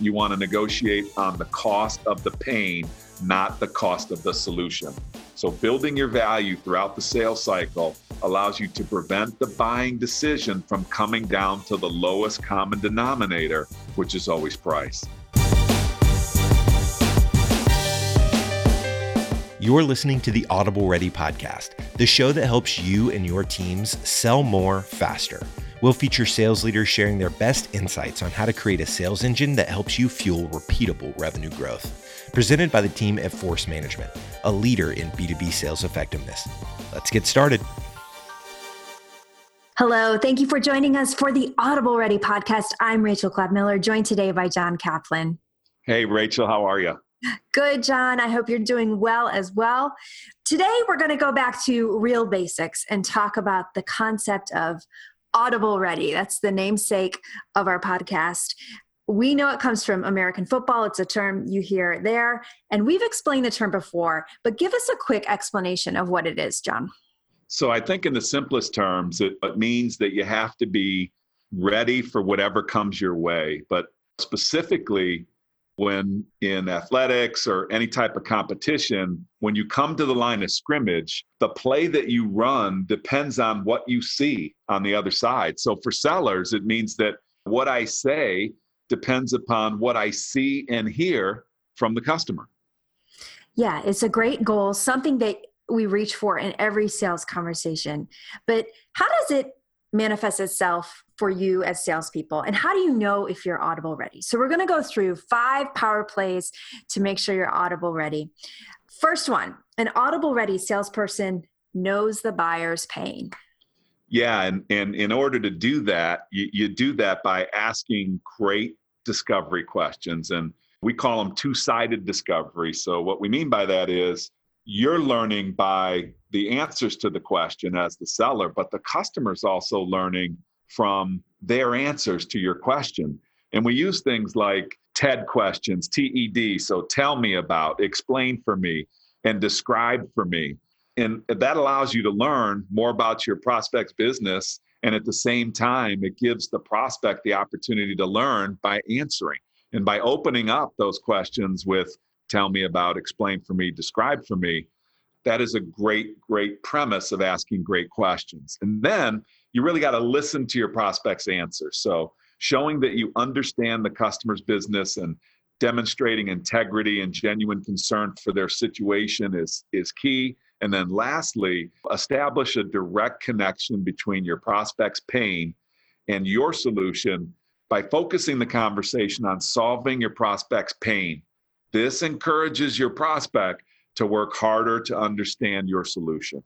you want to negotiate on the cost of the pain, not the cost of the solution. So, building your value throughout the sales cycle allows you to prevent the buying decision from coming down to the lowest common denominator, which is always price. You're listening to the Audible Ready podcast, the show that helps you and your teams sell more faster. We'll feature sales leaders sharing their best insights on how to create a sales engine that helps you fuel repeatable revenue growth. Presented by the team at Force Management, a leader in B2B sales effectiveness. Let's get started. Hello, thank you for joining us for the Audible Ready podcast. I'm Rachel Clapp Miller, joined today by John Kaplan. Hey, Rachel, how are you? Good, John. I hope you're doing well as well. Today, we're going to go back to real basics and talk about the concept of Audible Ready. That's the namesake of our podcast. We know it comes from American football. It's a term you hear there. And we've explained the term before, but give us a quick explanation of what it is, John. So, I think in the simplest terms, it, it means that you have to be ready for whatever comes your way. But specifically, when in athletics or any type of competition, when you come to the line of scrimmage, the play that you run depends on what you see on the other side. So for sellers, it means that what I say depends upon what I see and hear from the customer. Yeah, it's a great goal, something that we reach for in every sales conversation. But how does it manifest itself for you as salespeople? And how do you know if you're audible ready? So, we're going to go through five power plays to make sure you're audible ready. First one an audible ready salesperson knows the buyer's pain. Yeah, and, and in order to do that, you, you do that by asking great discovery questions. And we call them two sided discovery. So, what we mean by that is you're learning by the answers to the question as the seller, but the customer's also learning from their answers to your question. And we use things like TED questions, TED, so tell me about, explain for me, and describe for me. And that allows you to learn more about your prospect's business. And at the same time, it gives the prospect the opportunity to learn by answering. And by opening up those questions with, tell me about, explain for me, describe for me, that is a great, great premise of asking great questions. And then you really got to listen to your prospect's answer. So showing that you understand the customer's business and demonstrating integrity and genuine concern for their situation is, is key. And then lastly, establish a direct connection between your prospect's pain and your solution by focusing the conversation on solving your prospect's pain. This encourages your prospect to work harder to understand your solution.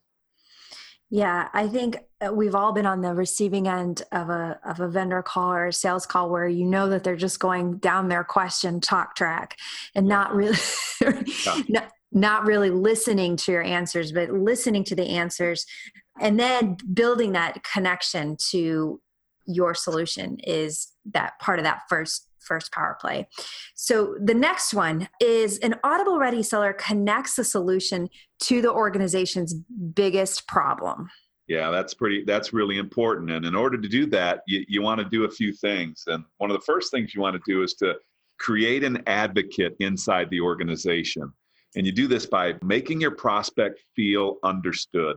Yeah, I think uh, we've all been on the receiving end of a of a vendor call or a sales call where you know that they're just going down their question talk track and not really yeah. not, not really listening to your answers, but listening to the answers and then building that connection to your solution is that part of that first first power play. So the next one is an Audible Ready seller connects the solution to the organization's biggest problem. Yeah, that's pretty that's really important. And in order to do that, you, you want to do a few things. And one of the first things you want to do is to create an advocate inside the organization. And you do this by making your prospect feel understood.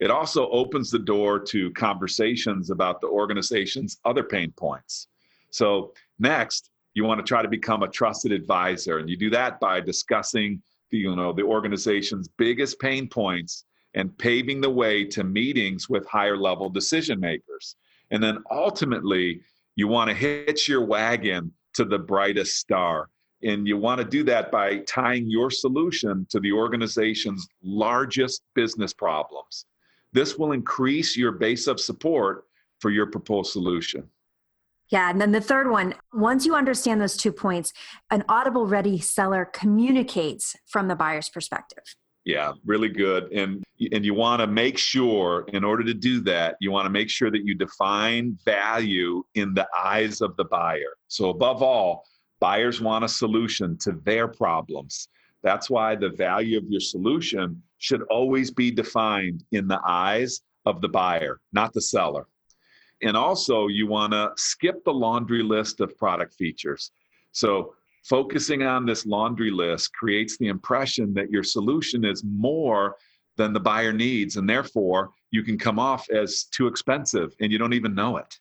It also opens the door to conversations about the organization's other pain points. So, next, you want to try to become a trusted advisor. And you do that by discussing the, you know, the organization's biggest pain points and paving the way to meetings with higher level decision makers. And then ultimately, you want to hitch your wagon to the brightest star. And you want to do that by tying your solution to the organization's largest business problems. This will increase your base of support for your proposed solution. Yeah. And then the third one, once you understand those two points, an audible ready seller communicates from the buyer's perspective. Yeah, really good. And and you want to make sure in order to do that, you want to make sure that you define value in the eyes of the buyer. So above all, buyers want a solution to their problems. That's why the value of your solution should always be defined in the eyes of the buyer, not the seller. And also, you want to skip the laundry list of product features. So, focusing on this laundry list creates the impression that your solution is more than the buyer needs. And therefore, you can come off as too expensive and you don't even know it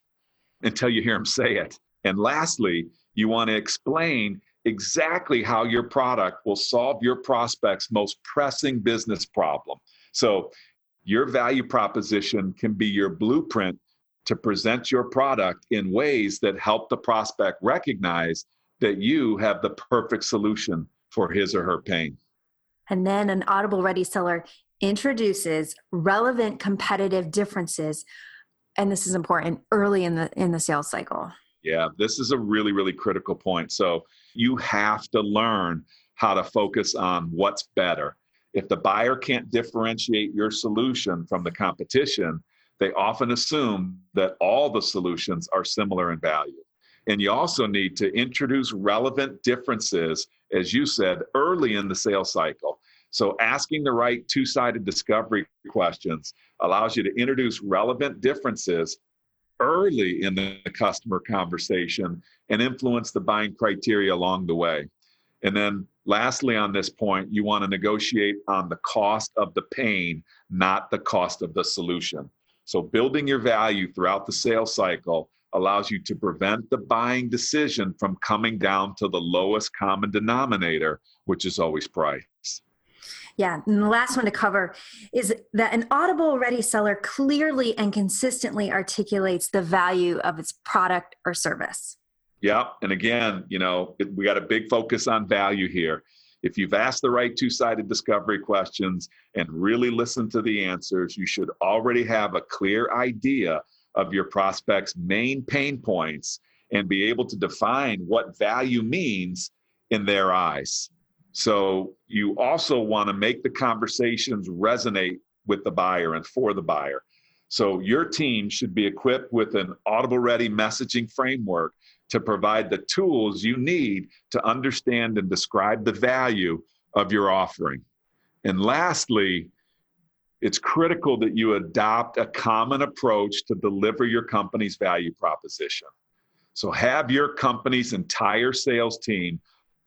until you hear them say it. And lastly, you want to explain exactly how your product will solve your prospect's most pressing business problem. So, your value proposition can be your blueprint to present your product in ways that help the prospect recognize that you have the perfect solution for his or her pain. And then an Audible Ready seller introduces relevant competitive differences and this is important early in the in the sales cycle. Yeah, this is a really really critical point. So you have to learn how to focus on what's better. If the buyer can't differentiate your solution from the competition, they often assume that all the solutions are similar in value. And you also need to introduce relevant differences, as you said, early in the sales cycle. So, asking the right two sided discovery questions allows you to introduce relevant differences early in the customer conversation and influence the buying criteria along the way. And then, lastly, on this point, you want to negotiate on the cost of the pain, not the cost of the solution. So, building your value throughout the sales cycle allows you to prevent the buying decision from coming down to the lowest common denominator, which is always price. Yeah, and the last one to cover is that an Audible Ready seller clearly and consistently articulates the value of its product or service. Yeah, and again, you know, we got a big focus on value here. If you've asked the right two sided discovery questions and really listened to the answers, you should already have a clear idea of your prospect's main pain points and be able to define what value means in their eyes. So you also want to make the conversations resonate with the buyer and for the buyer. So your team should be equipped with an audible ready messaging framework to provide the tools you need to understand and describe the value of your offering. And lastly, it's critical that you adopt a common approach to deliver your company's value proposition. So have your company's entire sales team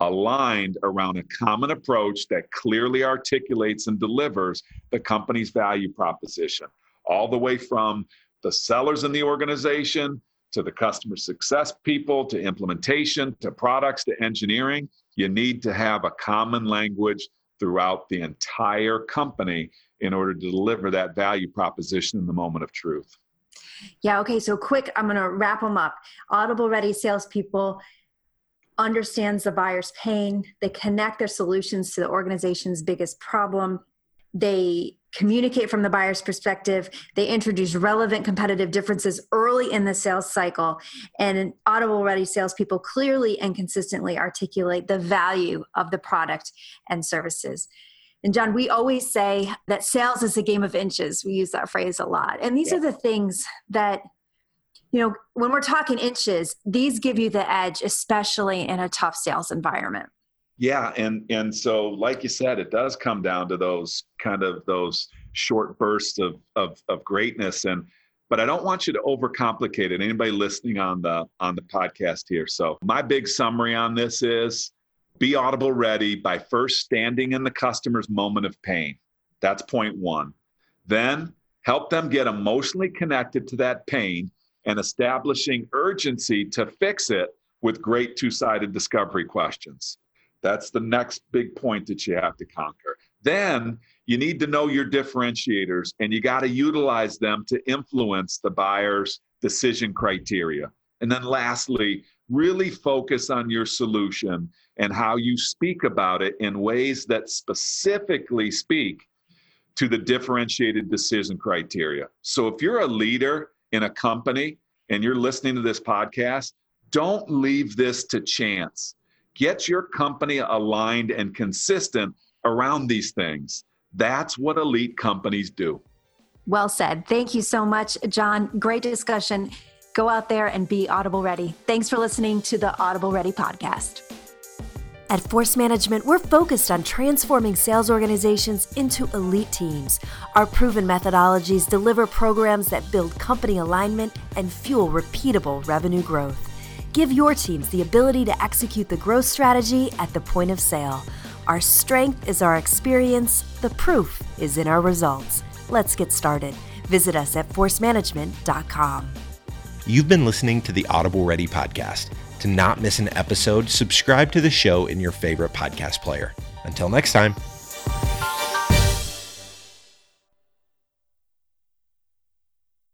aligned around a common approach that clearly articulates and delivers the company's value proposition, all the way from the sellers in the organization to the customer success people to implementation to products to engineering. You need to have a common language throughout the entire company in order to deliver that value proposition in the moment of truth. Yeah, okay, so quick, I'm to wrap them up. Audible ready salespeople understands the buyer's pain. They connect their solutions to the organization's biggest problem. They communicate from the buyer's perspective. They introduce relevant competitive differences early in the sales cycle. And Audible Ready salespeople clearly and consistently articulate the value of the product and services. And John, we always say that sales is a game of inches. We use that phrase a lot. And these yeah. are the things that you know, when we're talking inches, these give you the edge, especially in a tough sales environment. Yeah, and and so like you said, it does come down to those kind of those short bursts of of, of greatness and but I don't want you to overcomplicate it. Anybody listening on the on the podcast here. So my big summary on this is be audible ready by first standing in the customer's moment of pain. That's point 1. Then help them get emotionally connected to that pain and establishing urgency to fix it with great two sided discovery questions. That's the next big point that you have to conquer. Then you need to know your differentiators and you got to utilize them to influence the buyer's decision criteria. And then lastly, really focus on your solution and how you speak about it in ways that specifically speak to the differentiated decision criteria. So if you're a leader in a company and you're listening to this podcast, don't leave this to chance. Get your company aligned and consistent around these things. That's what elite companies do. Well said. Thank you so much, John. Great discussion. Go out there and be Audible Ready. Thanks for listening to the Audible Ready podcast. At Force Management, we're focused on transforming sales organizations into elite teams. Our proven methodologies deliver programs that build company alignment and fuel repeatable revenue growth. Give your teams the ability to execute the growth strategy at the point of sale. Our strength is our experience, the proof is in our results. Let's get started. Visit us at forcemanagement.com. You've been listening to the Audible Ready podcast. To not miss an episode, subscribe to the show in your favorite podcast player. Until next time.